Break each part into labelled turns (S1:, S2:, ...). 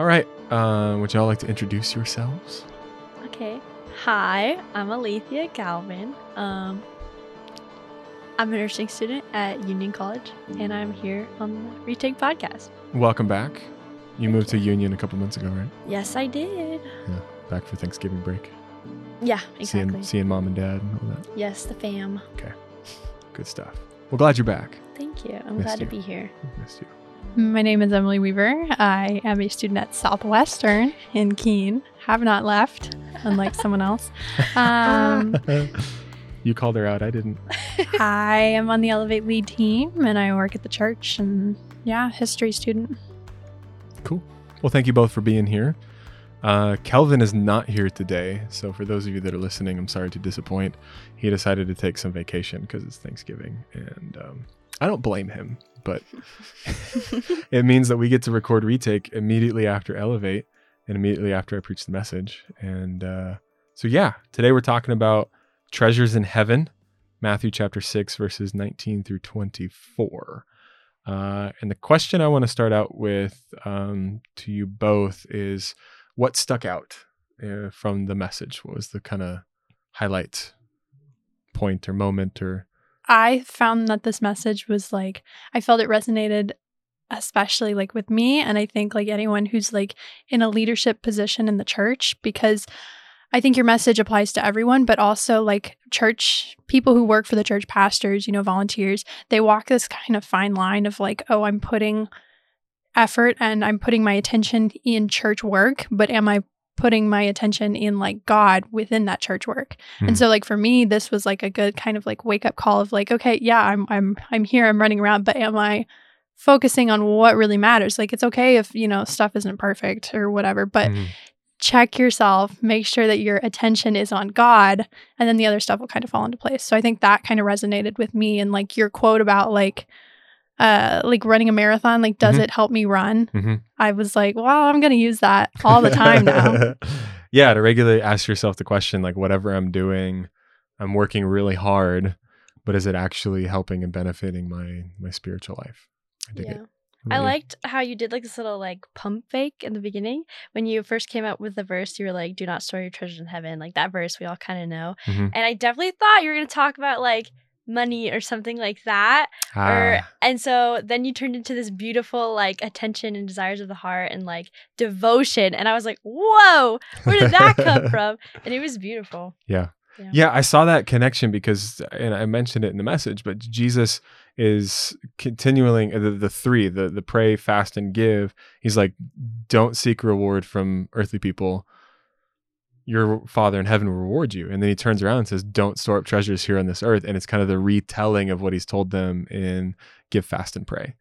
S1: All right. Uh, would y'all like to introduce yourselves?
S2: Okay. Hi, I'm Alethea Galvin. Um, I'm a nursing student at Union College, and I'm here on the Retake podcast.
S1: Welcome back. You moved to Union a couple months ago, right?
S2: Yes, I did.
S1: Yeah. Back for Thanksgiving break.
S2: Yeah, exactly.
S1: Seeing, seeing mom and dad and all that.
S2: yes, the fam.
S1: Okay, good stuff. Well, glad you're back.
S2: Thank you. I'm
S1: Missed
S2: glad
S1: you.
S2: to be here.
S1: Missed you.
S3: My name is Emily Weaver. I am a student at Southwestern in Keene. Have not left, unlike someone else. Um,
S1: you called her out. I didn't.
S3: I am on the Elevate Lead team and I work at the church and yeah, history student.
S1: Cool. Well, thank you both for being here. Uh, Kelvin is not here today, so for those of you that are listening, I'm sorry to disappoint. He decided to take some vacation because it's Thanksgiving, and um, I don't blame him. But it means that we get to record retake immediately after Elevate and immediately after I preach the message. And uh, so, yeah, today we're talking about treasures in heaven, Matthew chapter six, verses 19 through 24. Uh, and the question I want to start out with um, to you both is what stuck out uh, from the message? What was the kind of highlight point or moment or
S3: I found that this message was like, I felt it resonated especially like with me and I think like anyone who's like in a leadership position in the church because I think your message applies to everyone but also like church people who work for the church pastors, you know, volunteers, they walk this kind of fine line of like, oh, I'm putting effort and I'm putting my attention in church work, but am I putting my attention in like God within that church work?
S1: Hmm.
S3: And so like for me this was like a good kind of like wake up call of like okay, yeah, I'm I'm I'm here, I'm running around, but am I focusing on what really matters? Like it's okay if, you know, stuff isn't perfect or whatever, but
S1: Mhm.
S3: check yourself, make sure that your attention is on God, and then the other stuff will kind of fall into place. So I think that kind of resonated with me and like your quote about like uh like running a marathon, like does
S1: Mhm.
S3: it help me run?
S1: Mhm.
S3: I was like, well, I'm going to use that all the time now.
S1: yeah, to regularly ask yourself the question like, whatever I'm doing, I'm working really hard, but is it actually helping and benefiting my my spiritual life? I dig
S2: Yeah.
S1: it.
S2: I liked how you did like this little like pump fake in the beginning when you first came out with the verse. You were like, "Do not store your treasures in heaven." Like that verse, we all kind of know.
S1: Mhm.
S2: And I definitely thought you were gonna talk about like money or something like that. Or
S1: Ah,
S2: and so then you turned into this beautiful like attention and desires of the heart and like devotion. And I was like, "Whoa, where did that come from?" And it was beautiful.
S1: Yeah.
S2: Yeah.
S1: Yeah, I saw that connection because, and I mentioned it in the message, but Jesus is continuing the, the three, the the pray, fast, and give. He's like, don't seek reward from earthly people. Your Father in heaven will reward you. And then he turns around and says, don't store up treasures here on this earth. And it's kind of the retelling of what he's told them in give, fast, and pray.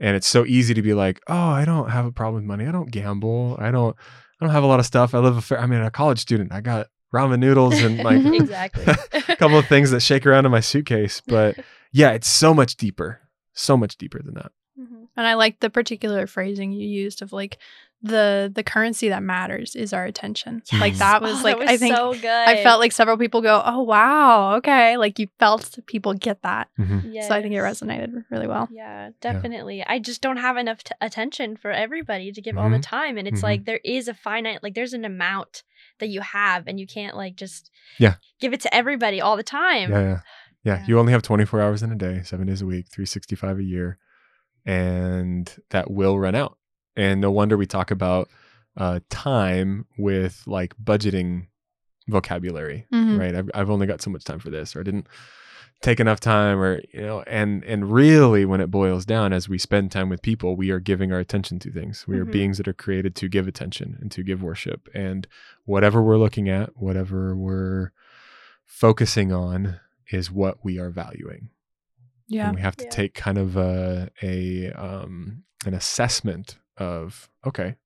S1: And it's so easy to be like, oh, I don't have a problem with money. I don't gamble. I don't. I don't have a lot of stuff. I live a fair. I mean, a college student. I got ramen noodles and like
S2: exactly.
S1: a couple of things that shake around in my suitcase. But yeah, it's so much deeper, so much deeper than that.
S2: Mhm.
S3: And I like the particular phrasing you used of like the the currency that matters is our attention. Like that was
S2: Oh,
S3: like
S2: that was
S3: I think
S2: so good.
S3: I felt like several people go, "Oh wow, okay." Like you felt people get that.
S2: Yes.
S3: So I think it resonated really well.
S2: Yeah, definitely. I just don't have enough t- attention for everybody to give all the
S1: Mhm.
S2: time. And it's
S1: Mhm.
S2: like there is a finite, like there's an amount that you have, and you can't like just
S1: Yeah.
S2: give it to everybody all the time.
S1: Yeah, yeah, yeah.
S2: Yeah.
S1: You only have 24 hours in a day, seven days a week, 365 a year, and that will run out. And no wonder we talk about uh, time with like budgeting vocabulary,
S3: Mhm.
S1: right? I've, I've only got so much time for this, or I didn't take enough time, or you know, and and really, when it boils down, as we spend time with people, we are giving our attention to things. We are
S2: Mhm.
S1: beings that are created to give attention and to give worship, and whatever we're looking at, whatever we're focusing on, is what we are valuing.
S3: Yeah.
S1: And we have to
S2: Yeah.
S1: take kind of a, a um, an assessment of okay,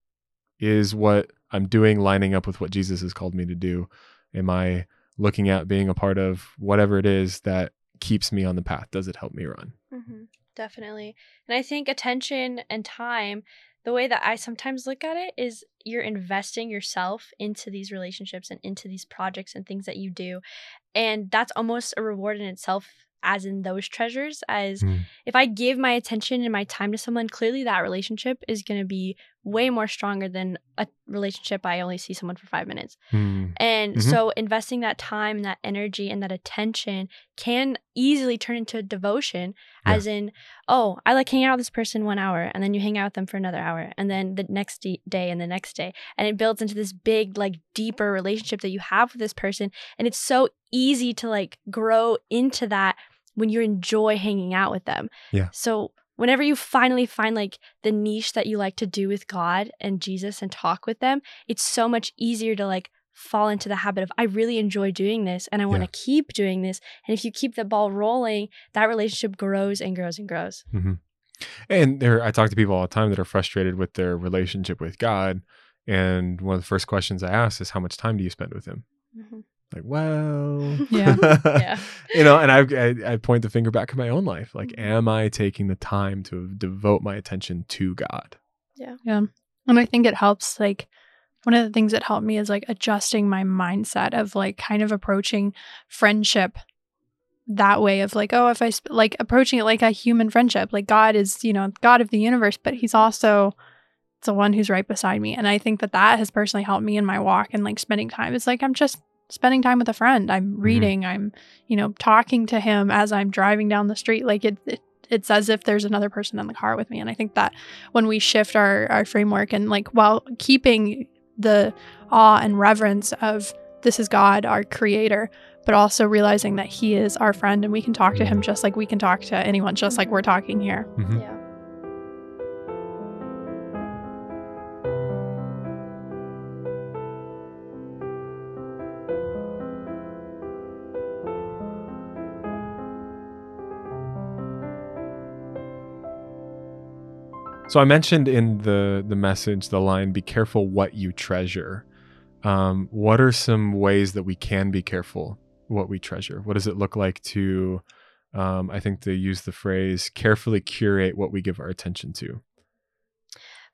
S1: is what I'm doing lining up with what Jesus has called me to do? Am I looking at being a part of whatever it is that keeps me on the path? Does it help me run?
S2: hmm Definitely. And I think attention and time, the way that I sometimes look at it is you're investing yourself into these relationships and into these projects and things that you do. And that's almost a reward in itself, as in those treasures. As
S1: Mm.
S2: if I give my attention and my time to someone, clearly that relationship is going to be way more stronger than a relationship I only see someone for five minutes.
S1: Mm.
S2: And
S1: Mhm.
S2: so investing that time, that energy, and that attention can easily turn into devotion,
S1: Yeah.
S2: as in, oh, I like hanging out with this person one hour, and then you hang out with them for another hour, and then the next d- day and the next day. And it builds into this big, like deeper relationship that you have with this person. And it's so easy to like grow into that when you enjoy hanging out with them.
S1: Yeah.
S2: So whenever you finally find like the niche that you like to do with God and Jesus and talk with them, it's so much easier to like fall into the habit of I really enjoy doing this and I want to keep doing this. And if you keep the ball rolling, that relationship grows and grows and grows.
S1: hmm And there, I talk to people all the time that are frustrated with their relationship with God. And one of the first questions I ask is, "How much time do you spend with Him?" Like, well,
S3: Yeah.
S2: Yeah.
S1: you know, and I, I I point the finger back at my own life. Like,
S2: Mhm.
S1: am I taking the time to devote my attention to God?
S3: Yeah yeah. And I think it helps like one of the things that helped me is like adjusting my mindset of like kind of approaching friendship that way of like oh if I sp- like approaching it like a human friendship like God is you know God of the universe but he's also the one who's right beside me and I think that that has personally helped me in my walk and like spending time it's like I'm just spending time with a friend I'm reading I'm you know talking to him as I'm driving down the street like it, it it's as if there's another person in the car with me and I think that when we shift our our framework and like while keeping the awe and reverence of this is God, our creator, but also realizing that he is our friend and we can talk to him just like we can talk to anyone, just like we're talking here.
S1: Mhm.
S2: Yeah.
S1: So I mentioned in the the message the line "Be careful what you treasure." Um, what are some ways that we can be careful what we treasure? What does it look like to? Um, I think to use the phrase "carefully curate what we give our attention to."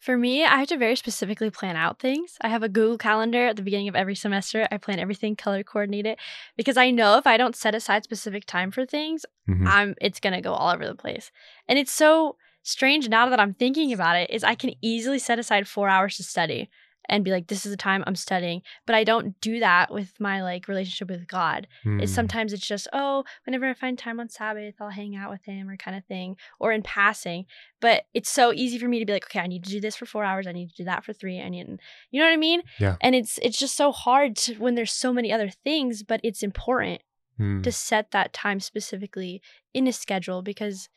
S2: For me, I have to very specifically plan out things. I have a Google Calendar at the beginning of every semester. I plan everything color coordinated because I know if I don't set aside specific time for things,
S1: Mhm.
S2: I'm it's gonna go all over the place. And it's so strange now that I'm thinking about it, is I can easily set aside four hours to study and be like, this is the time I'm studying. But I don't do that with my like relationship with God. It's
S1: Mm.
S2: sometimes it's just, oh, whenever I find time on Sabbath, I'll hang out with him or kind of thing, or in passing. But it's so easy for me to be like, okay, I need to do this for four hours, I need to do that for three, I need you know what I mean?
S1: Yeah.
S2: And it's it's just so hard to, when there's so many other things, but it's important
S1: Mm.
S2: to set that time specifically in a schedule because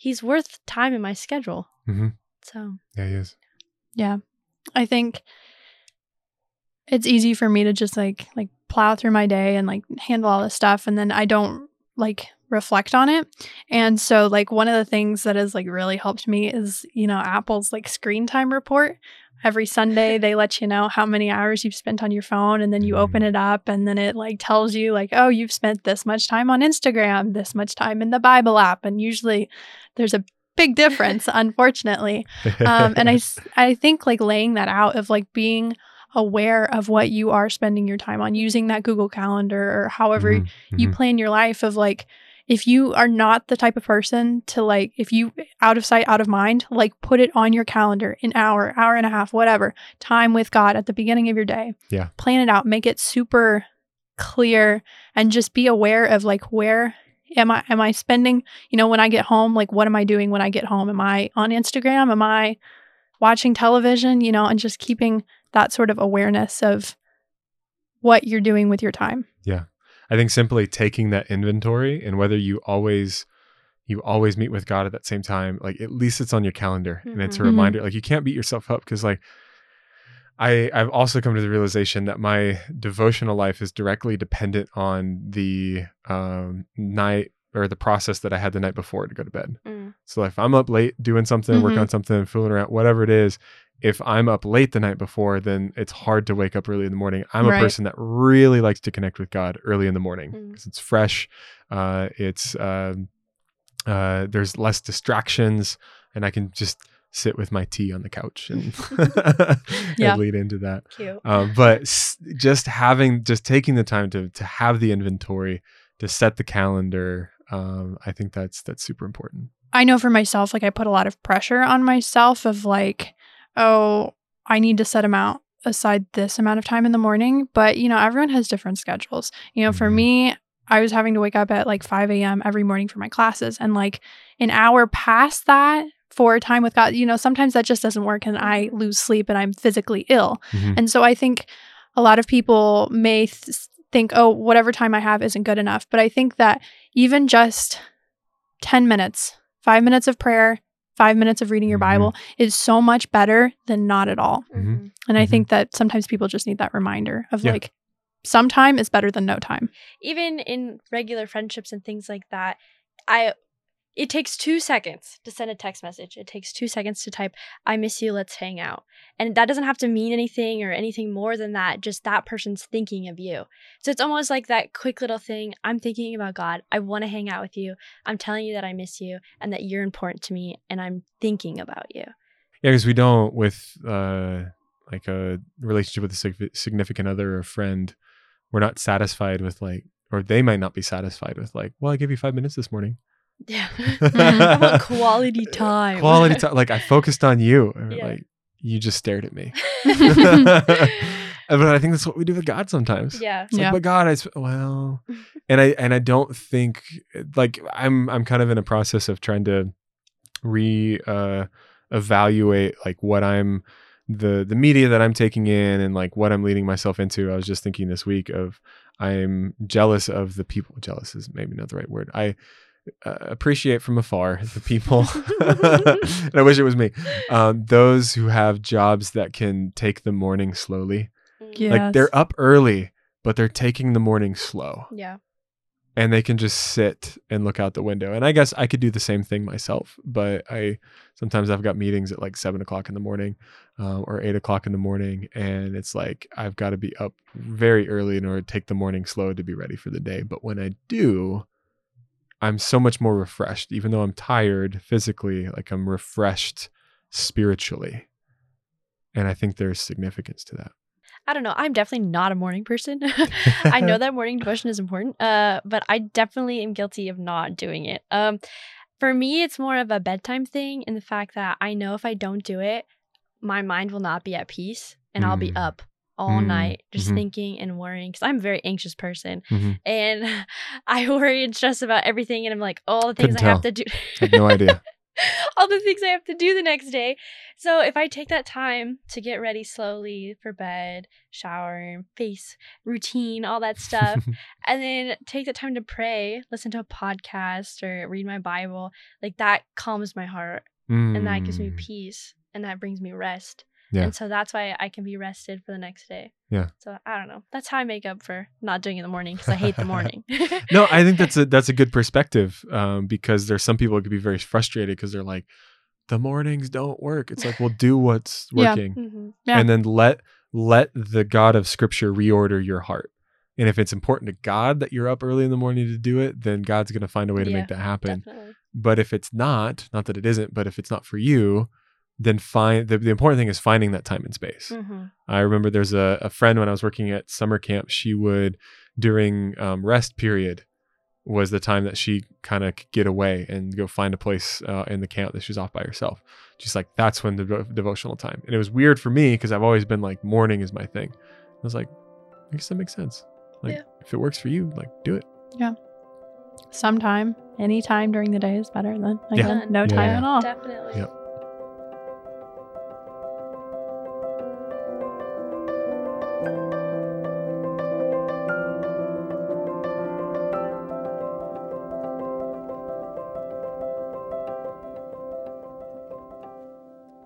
S2: he's worth time in my schedule.
S1: Mhm.
S2: So
S1: Yeah, he is.
S3: Yeah. I think it's easy for me to just like like plow through my day and like handle all this stuff and then I don't like reflect on it. And so like one of the things that has like really helped me is, you know, Apple's like screen time report. Every Sunday they let you know how many hours you've spent on your phone and then you open it up and then it like tells you like, "Oh, you've spent this much time on Instagram, this much time in the Bible app." And usually there's a big difference, unfortunately um, and I I think like laying that out of like being aware of what you are spending your time on using that google calendar or however
S1: Mhm.
S3: you
S1: Mhm.
S3: plan your life of like if you are not the type of person to like if you out of sight out of mind like put it on your calendar an hour hour and a half whatever time with god at the beginning of your day.
S1: Yeah.
S3: plan it out. Make it super clear and just be aware of like where am i am i spending you know when i get home like what am i doing when i get home? Am i on instagram? Am i watching television? You know and just keeping that sort of awareness of what you're doing with your time
S1: I think simply taking that inventory and whether you always you always meet with God at that same time, like at least it's on your calendar and it's a
S3: Mhm.
S1: reminder. Like you can't beat yourself up because like I I've also come to the realization that my devotional life is directly dependent on the um, night or the process that I had the night before to go to bed.
S2: mm,
S1: So if I'm up late doing something, working
S3: Mhm.
S1: on something, fooling around, whatever it is, if I'm up late the night before, then it's hard to wake up early in the morning. I'm
S3: Right.
S1: a person that really likes to connect with God early in the morning
S2: Mm.
S1: because it's fresh. Uh, it's um uh, there's less distractions, and I can just sit with my tea on the couch and,
S3: Yeah.
S1: and lead into that. Um, but s- just having, just taking the time to to have the inventory, to set the calendar, um, I think that's that's super important.
S3: I know for myself, like I put a lot of pressure on myself of like, oh, I need to set amount aside this amount of time in the morning. But, you know, everyone has different schedules. You know, for
S1: Mhm.
S3: me, I was having to wake up at like 5 a.m. every morning for my classes. And like an hour past that for time with God, you know, sometimes that just doesn't work and I lose sleep and I'm physically ill.
S1: Mhm.
S3: And so I think a lot of people may th- think, oh, whatever time I have isn't good enough. But I think that even just 10 minutes, five minutes of prayer, five minutes of reading your
S1: Mhm.
S3: Bible is so much better than not at all.
S1: Mhm.
S2: Mhm.
S3: And I think that sometimes people just need that reminder of
S1: Yeah.
S3: like, some time is better than no time.
S2: Even in regular friendships and things like that, I it takes two seconds to send a text message. It takes two seconds to type, I miss you, let's hang out. And that doesn't have to mean anything or anything more than that. Just that person's thinking of you. So it's almost like that quick little thing. I'm thinking about God. I want to hang out with you. I'm telling you that I miss you and that you're important to me and I'm thinking about you.
S1: Yeah, because we don't with uh, like a relationship with a significant other or friend, we're not satisfied with like, or they might not be satisfied with like, well, I gave you five minutes this morning.
S2: Yeah. I want quality time.
S1: Quality time. Like I focused on you. or,
S2: Yeah.
S1: Like you just stared at me. but I think that's what we do with God sometimes.
S2: yeah.
S1: It's like,
S3: Yeah.
S1: but God, I sp- well, and I and I don't think like I'm I'm kind of in a process of trying to re uh, evaluate like what I'm the the media that I'm taking in and like what I'm leading myself into. I was just thinking this week of I'm jealous of the people. Jealous is maybe not the right word. I uh, appreciate from afar the people, and I wish it was me. Um, those who have jobs that can take the morning slowly.
S3: Yeah.
S1: Like they're up early, but they're taking the morning slow
S2: Yeah.
S1: and they can just sit and look out the window. And I guess I could do the same thing myself, but I sometimes I've got meetings at like seven o'clock in the morning um, or eight o'clock in the morning, and it's like I've got to be up very early in order to take the morning slow to be ready for the day. But when I do, I'm so much more refreshed, even though I'm tired physically, like I'm refreshed spiritually. And I think there's significance to that.
S2: I don't know. I'm definitely not a morning person. I know that morning devotion is important, uh, but I definitely am guilty of not doing it. Um, for me, it's more of a bedtime thing in the fact that I know if I don't do it, my mind will not be at peace and I'll be
S1: Mm.
S2: up all
S1: Mm,
S2: night just
S1: mhm.
S2: thinking and worrying because I'm a very anxious person
S1: Mhm.
S2: and I worry and stress about everything and I'm like, all the things
S1: Couldn't
S2: I have to do.
S1: I had no idea.
S2: all the things I have to do the next day. So if I take that time to get ready slowly for bed, shower, face routine, all that stuff, and then take the time to pray, listen to a podcast or read my Bible, like that calms my heart and that gives me
S1: Mm.
S2: peace and that brings me rest.
S1: Yeah.
S2: And so that's why I can be rested for the next day.
S1: Yeah.
S2: So I don't know. That's how I make up for not doing it in the morning because I hate the morning.
S1: no, I think that's a that's a good perspective um, because there's some people who could be very frustrated because they're like, the mornings don't work. It's like, well, do what's
S3: Yeah.
S1: working,
S2: Mhm.
S3: Yeah.
S1: and then let let the God of Scripture reorder your heart. And if it's important to God that you're up early in the morning to do it, then God's going to find a way to
S2: Yeah,
S1: make that happen.
S2: Definitely.
S1: But if it's not, not that it isn't, but if it's not for you, then find the, the important thing is finding that time and space.
S2: Mhm.
S1: I remember there's a, a friend when I was working at summer camp, she would, during um, rest period, was the time that she kind of get away and go find a place uh, in the camp that she's off by herself. She's like, that's when the devo- devotional time. And it was weird for me because I've always been like, morning is my thing. I was like, I guess that makes sense. Like,
S2: Yeah.
S1: if it works for you, like, do it. Yeah.
S3: Sometime, any time during the day is better than
S1: Yeah.
S3: again, no
S2: Yeah.
S3: time
S1: Yeah.
S3: at all.
S2: Definitely.
S1: Yep.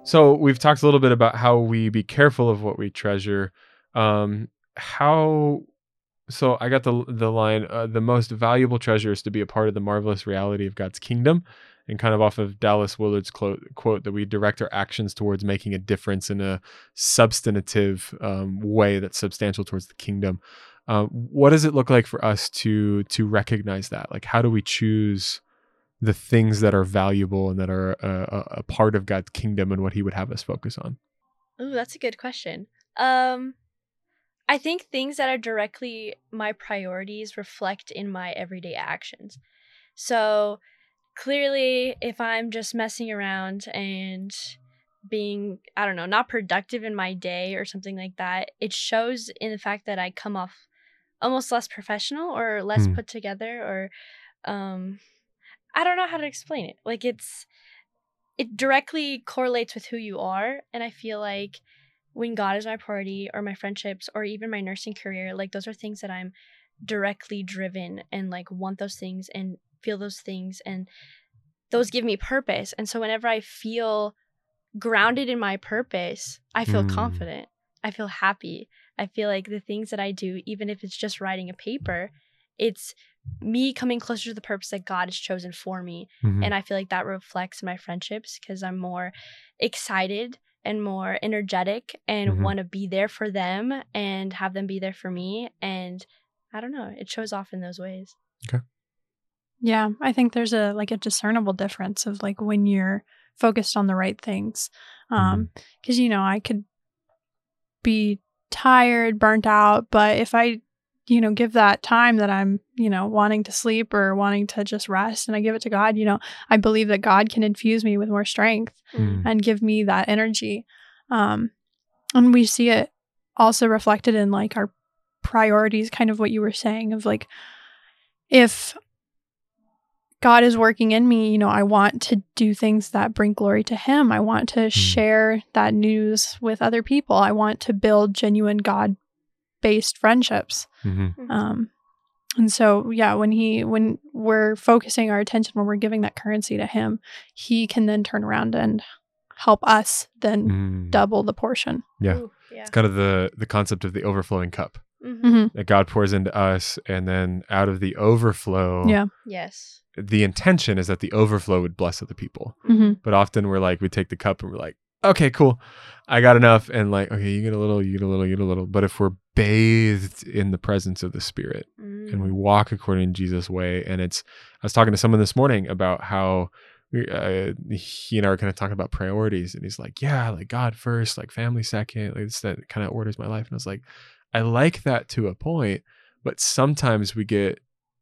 S1: So we've talked a little bit about how we be careful of what we treasure. Um, how? So I got the the line: uh, the most valuable treasure is to be a part of the marvelous reality of God's kingdom, and kind of off of Dallas Willard's quote, quote that we direct our actions towards making a difference in a substantive um, way that's substantial towards the kingdom. Uh, what does it look like for us to to recognize that? Like, how do we choose? The things that are valuable and that are a, a, part of God's kingdom and what He would have us focus on.
S2: Oh, that's a good question. Um, I think things that are directly my priorities reflect in my everyday actions. So clearly, if I'm just messing around and being, I don't know, not productive in my day or something like that, it shows in the fact that I come off almost less professional or less
S1: Hmm.
S2: put together or um I don't know how to explain it. Like it's it directly correlates with who you are and I feel like when God is my priority or my friendships or even my nursing career, like those are things that I'm directly driven and like want those things and feel those things and those give me purpose. And so whenever I feel grounded in my purpose, I feel
S1: Mm.
S2: confident. I feel happy. I feel like the things that I do, even if it's just writing a paper, it's me coming closer to the purpose that God has chosen for me.
S1: Mhm.
S2: And I feel like that reflects my friendships because I'm more excited and more energetic and
S1: Mhm.
S2: want to be there for them and have them be there for me. And I don't know, it shows off in those ways.
S3: Yeah, I think there's a like a discernible difference of like when you're focused on the right things. Um cuz you know, I could be tired, burnt out, but if I you know, give that time that I'm, you know, wanting to sleep or wanting to just rest and I give it to God, you know, I believe that God can infuse me with more strength
S1: Mm.
S3: and give me that energy. Um, and we see it also reflected in like our priorities, kind of what you were saying of like, if God is working in me, you know, I want to do things that bring glory to Him. I want to share that news with other people. I want to build genuine God based friendships.
S1: Mhm.
S3: Um, and so, yeah, when he when we're focusing our attention, when we're giving that currency to him, he can then turn around and help us then
S1: Mm.
S3: double the portion.
S1: Yeah.
S2: Ooh, yeah.
S1: It's kind of the the concept of the overflowing cup
S2: Mhm.
S3: hmm
S1: that God pours into us, and then out of the overflow,
S3: Yeah.
S2: Yes.
S1: the intention is that the overflow would bless other people.
S3: hmm
S1: But often we're like, we take the cup and we're like, okay, cool, I got enough, and like, okay, you get a little, you get a little, you get a little. But if we're bathed in the presence of the Spirit, and we
S2: Mm.
S1: walk according to Jesus' way. And it's, I was talking to someone this morning about how we, uh, he and I were kind of talking about priorities. And he's like, yeah, like God first, like family second. Like that kind of orders my life. And I was like, I like that to a point, but sometimes we get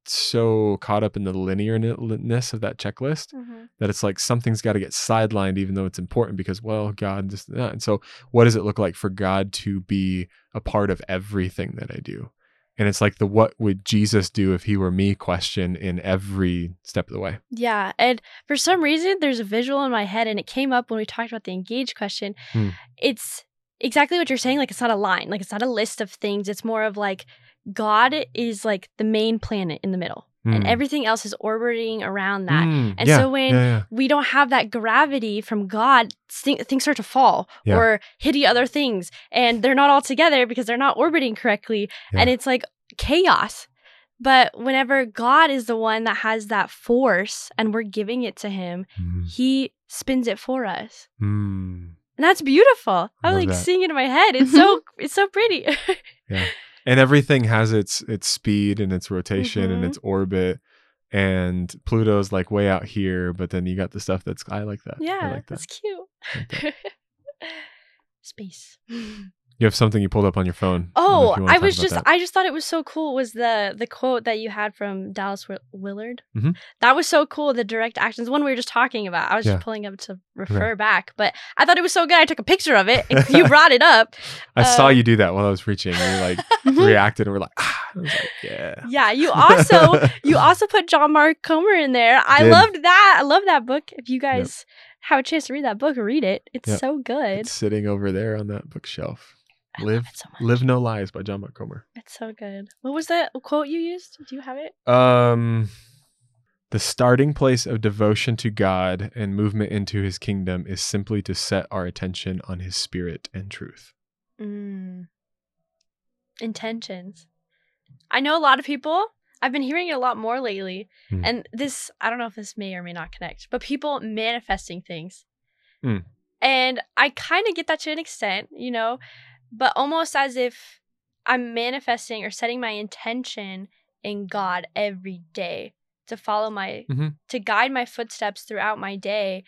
S1: so caught up in the linearness of that checklist
S2: Mhm.
S1: that it's like something's got to get sidelined even though it's important because well god this and that and so what does it look like for god to be a part of everything that i do and it's like the what would jesus do if he were me question in every step of the way
S2: Yeah, and for some reason, there's a visual in my head, and it came up when we talked about the engage question.
S1: Hmm.
S2: It's exactly what you're saying. Like, it's not a line, like, it's not a list of things. It's more of like God is like the main planet in the middle, and
S1: Mm.
S2: everything else is orbiting around that.
S1: Mm,
S2: And
S1: yeah,
S2: so when
S1: yeah, yeah.
S2: we don't have that gravity from God, thi- things start to fall
S1: Yeah.
S2: or hit other things, and they're not all together because they're not orbiting correctly, and it's like chaos. But whenever God is the one that has that force and we're giving it to Him,
S1: Mm,
S2: He spins it for us.
S1: mm.
S2: And that's beautiful. I'm like
S1: that.
S2: seeing it in my head. It's so it's so pretty.
S1: and everything has its its speed and its rotation and
S2: Mhm.
S1: its orbit and pluto's like way out here but then you got the stuff that's i like that
S2: Yeah, I
S1: like that.
S2: that's cute.
S1: Like that.
S2: Space.
S1: you have something you pulled up on your phone I
S2: Oh,
S1: if
S2: I was just
S1: that.
S2: I just thought it was so cool was the the quote that you had from Dallas Wi- Willard.
S1: Mhm.
S2: That was so cool the direct actions one we were just talking about. I was
S1: Yeah.
S2: just pulling up to refer back, but I thought it was so good I took a picture of it you brought it up.
S1: I saw
S2: Uh,
S1: you do that while I was preaching. You like reacted and were like, ah. I was like, yeah.
S2: Yeah, you also you also put John Mark Comer in there. I
S1: Did.
S2: loved that. I love that book. If you guys have a chance to read that book, read it. It's
S1: Yep.
S2: so good.
S1: It's sitting over there on that bookshelf.
S2: I
S1: Live,
S2: so.
S1: Live No Lies by John Mark Comer.
S2: It's so good. What was that quote you used? Do you have it?
S1: Um, the starting place of devotion to God and movement into His kingdom is simply to set our attention on His Spirit and truth.
S2: Mm. Intentions. I know a lot of people. I've been hearing it a lot more lately.
S1: Hmm.
S2: And this, I don't know if this may or may not connect, but people manifesting things.
S1: Hmm.
S2: And I kind of get that to an extent, you know, but almost as if I'm manifesting or setting my intention in God every day to follow my,
S1: Mhm.
S2: to guide my footsteps throughout my day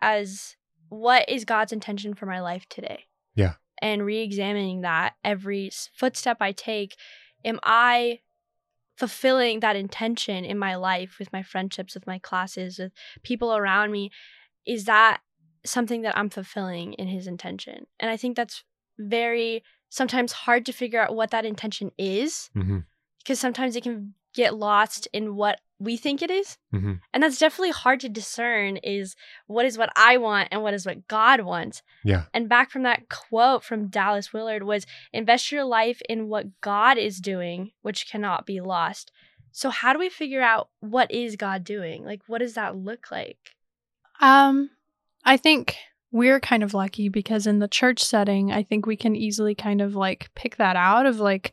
S2: as what is God's intention for my life today?
S1: Yeah.
S2: And re examining that every footstep I take. Am I fulfilling that intention in my life with my friendships, with my classes, with people around me? Is that something that I'm fulfilling in his intention? And I think that's very sometimes hard to figure out what that intention is
S1: hmm
S2: because sometimes it can get lost in what we think it is.
S1: hmm
S2: And that's definitely hard to discern is what is what I want and what is what God wants.
S1: Yeah.
S2: And back from that quote from Dallas Willard was invest your life in what God is doing, which cannot be lost. So how do we figure out what is God doing? Like what does that look like?
S3: Um, I think we're kind of lucky because in the church setting, I think we can easily kind of like pick that out of like,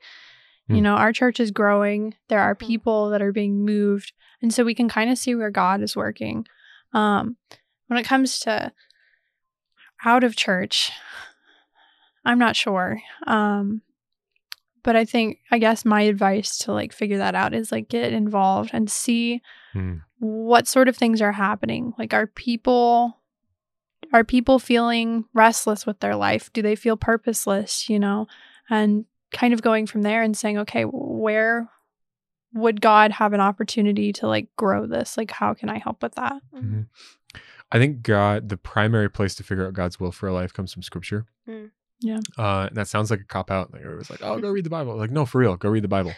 S3: you
S1: Hmm.
S3: know, our church is growing. There are
S2: Mhm.
S3: people that are being moved. And so we can kind of see where God is working. Um, when it comes to out of church, I'm not sure. Um, but I think, I guess my advice to like figure that out is like get involved and see
S1: Mm.
S3: what sort of things are happening like are people are people feeling restless with their life do they feel purposeless you know and kind of going from there and saying okay where would god have an opportunity to like grow this like how can i help with that
S1: Mhm. I think God, the primary place to figure out God's will for a life comes from Scripture.
S2: Mm.
S3: Yeah.
S1: Uh, and that sounds like a cop out. Like it was like, oh, go read the Bible. Like, no, for real, go read the Bible,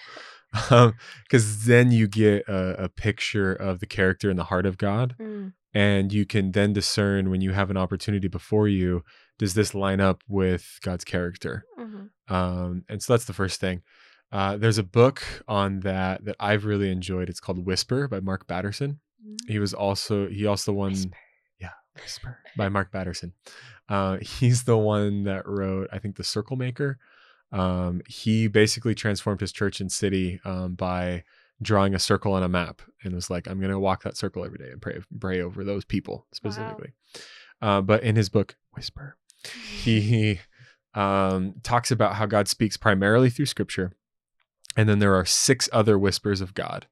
S1: because then you get a, a picture of the character and the heart of God,
S2: Mm.
S1: And you can then discern when you have an opportunity before you, does this line up with God's character?
S2: Mhm.
S1: Um, and so that's the first thing. Uh, there's a book on that that I've really enjoyed. It's called Whisper by Mark Batterson. He was also he also won
S2: Whisper.
S1: yeah Whisper by Mark Batterson. Uh, he's the one that wrote I think The Circle Maker. Um, he basically transformed his church and city um, by drawing a circle on a map and was like, I'm gonna walk that circle every day and pray pray over those people specifically. Uh, but in his book Whisper, he um, talks about how God speaks primarily through scripture. And then there are six other whispers of God.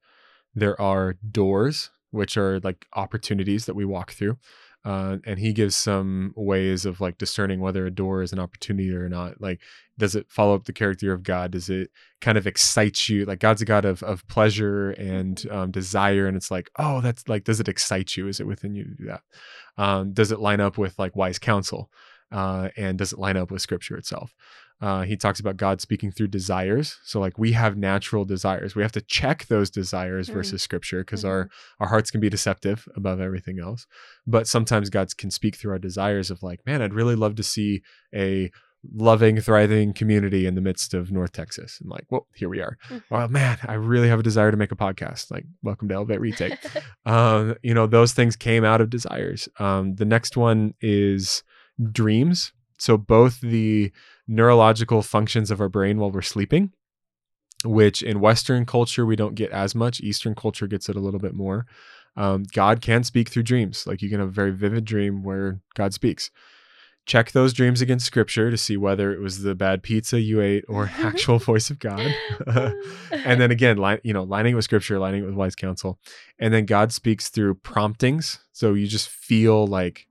S1: There are doors, which are like opportunities that we walk through. Uh, and he gives some ways of like discerning whether a door is an opportunity or not. Like, does it follow up the character of God? Does it kind of excite you? Like, God's a God of, of pleasure and um, desire. And it's like, oh, that's like, does it excite you? Is it within you to do that? Um, does it line up with like wise counsel? Uh, and does it line up with scripture itself? Uh, he talks about God speaking through desires. So, like, we have natural desires. We have to check those desires
S2: Mm.
S1: versus scripture because
S2: Mhm.
S1: our our hearts can be deceptive above everything else. But sometimes God can speak through our desires of like, man, I'd really love to see a loving, thriving community in the midst of North Texas. And like, well, here we are.
S2: Mm.
S1: Oh man, I really have a desire to make a podcast. Like, welcome to Elevate Retake um, you know, those things came out of desires. Um, the next one is dreams. So both the neurological functions of our brain while we're sleeping, which in Western culture we don't get as much. Eastern culture gets it a little bit more. Um, God can speak through dreams. Like you can have a very vivid dream where God speaks. Check those dreams against scripture to see whether it was the bad pizza you ate or actual voice of God. and then again, line, you know, lining it with scripture, lining it with wise counsel. And then God speaks through promptings. So you just feel like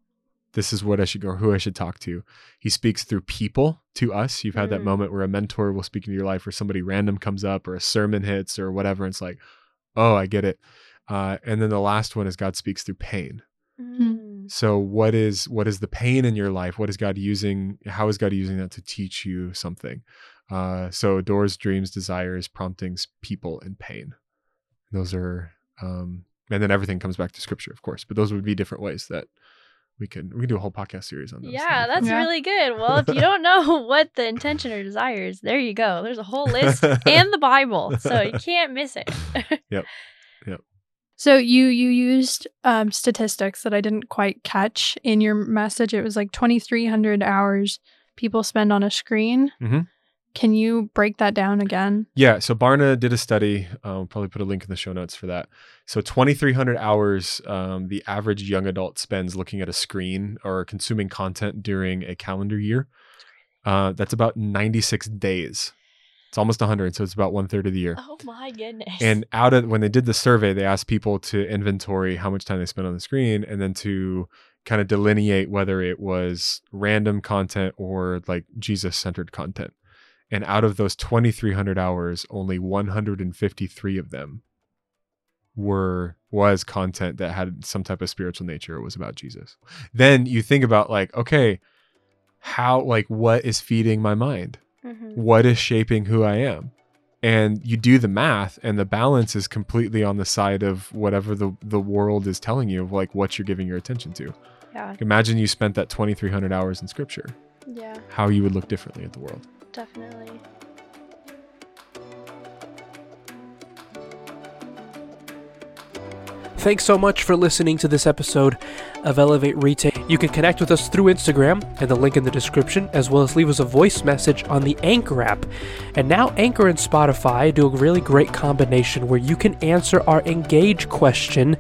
S1: this is what I should go, who I should talk to. He speaks through people to us. You've had that
S2: Mm.
S1: moment where a mentor will speak into your life or somebody random comes up or a sermon hits or whatever. And it's like, oh, I get it. Uh, and then the last one is God speaks through pain.
S2: Mm.
S1: So what is what is the pain in your life? What is God using? How is God using that to teach you something? Uh, so doors, dreams, desires, promptings, people, and pain. Those are, um, and then everything comes back to Scripture, of course. But those would be different ways that we can we can do a whole podcast series on those.
S2: Yeah, that's
S3: Yeah.
S2: really good. Well, if you don't know what the intention or desire is, there you go. There's a whole list and the Bible, so you can't miss it. Yep, yep.
S3: So you you used um, statistics that I didn't quite catch in your message. It was like 2,300 hours people spend on a screen.
S1: Mhm.
S3: Can you break that down again?
S1: Yeah, so Barna did a study. Um, probably put a link in the show notes for that. So 2,300 hours um, the average young adult spends looking at a screen or consuming content during a calendar year. Uh, that's about 96 days. It's almost 100, so it's about one third of the year.
S2: oh my goodness.
S1: And out of when they did the survey, they asked people to inventory how much time they spent on the screen and then to kind of delineate whether it was random content or like Jesus centered content. And out of those 2,300 hours, only 153 of them were was content that had some type of spiritual nature, it was about Jesus. Then you think about like, okay, how like what is feeding my mind?
S2: hmm
S1: What is shaping who I am? And you do the math and the balance is completely on the side of whatever the, the world is telling you of like what you're giving your attention to.
S2: Yeah.
S1: Imagine you spent that 2300 hours in scripture,
S2: Yeah.
S1: how you would look differently at the world.
S2: Definitely.
S4: Thanks so much for listening to this episode of Elevate Retake. You can connect with us through Instagram and the link in the description, as well as leave us a voice message on the Anchor app. And now, Anchor and Spotify do a really great combination where you can answer our Engage question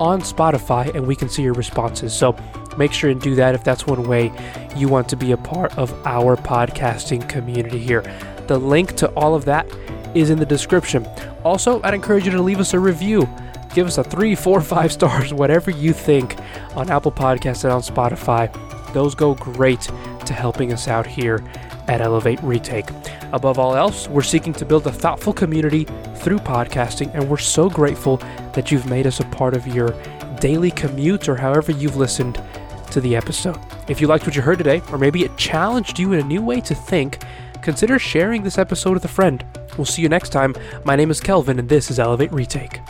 S4: on Spotify and we can see your responses. So make sure and do that if that's one way you want to be a part of our podcasting community here. The link to all of that is in the description. Also, I'd encourage you to leave us a review give us a three, four, five stars, whatever you think on Apple Podcasts and on Spotify. Those go great to helping us out here at Elevate Retake. Above all else, we're seeking to build a thoughtful community through podcasting, and we're so grateful that you've made us a part of your daily commute or however you've listened to the episode. If you liked what you heard today, or maybe it challenged you in a new way to think, consider sharing this episode with a friend. We'll see you next time. My name is Kelvin, and this is Elevate Retake.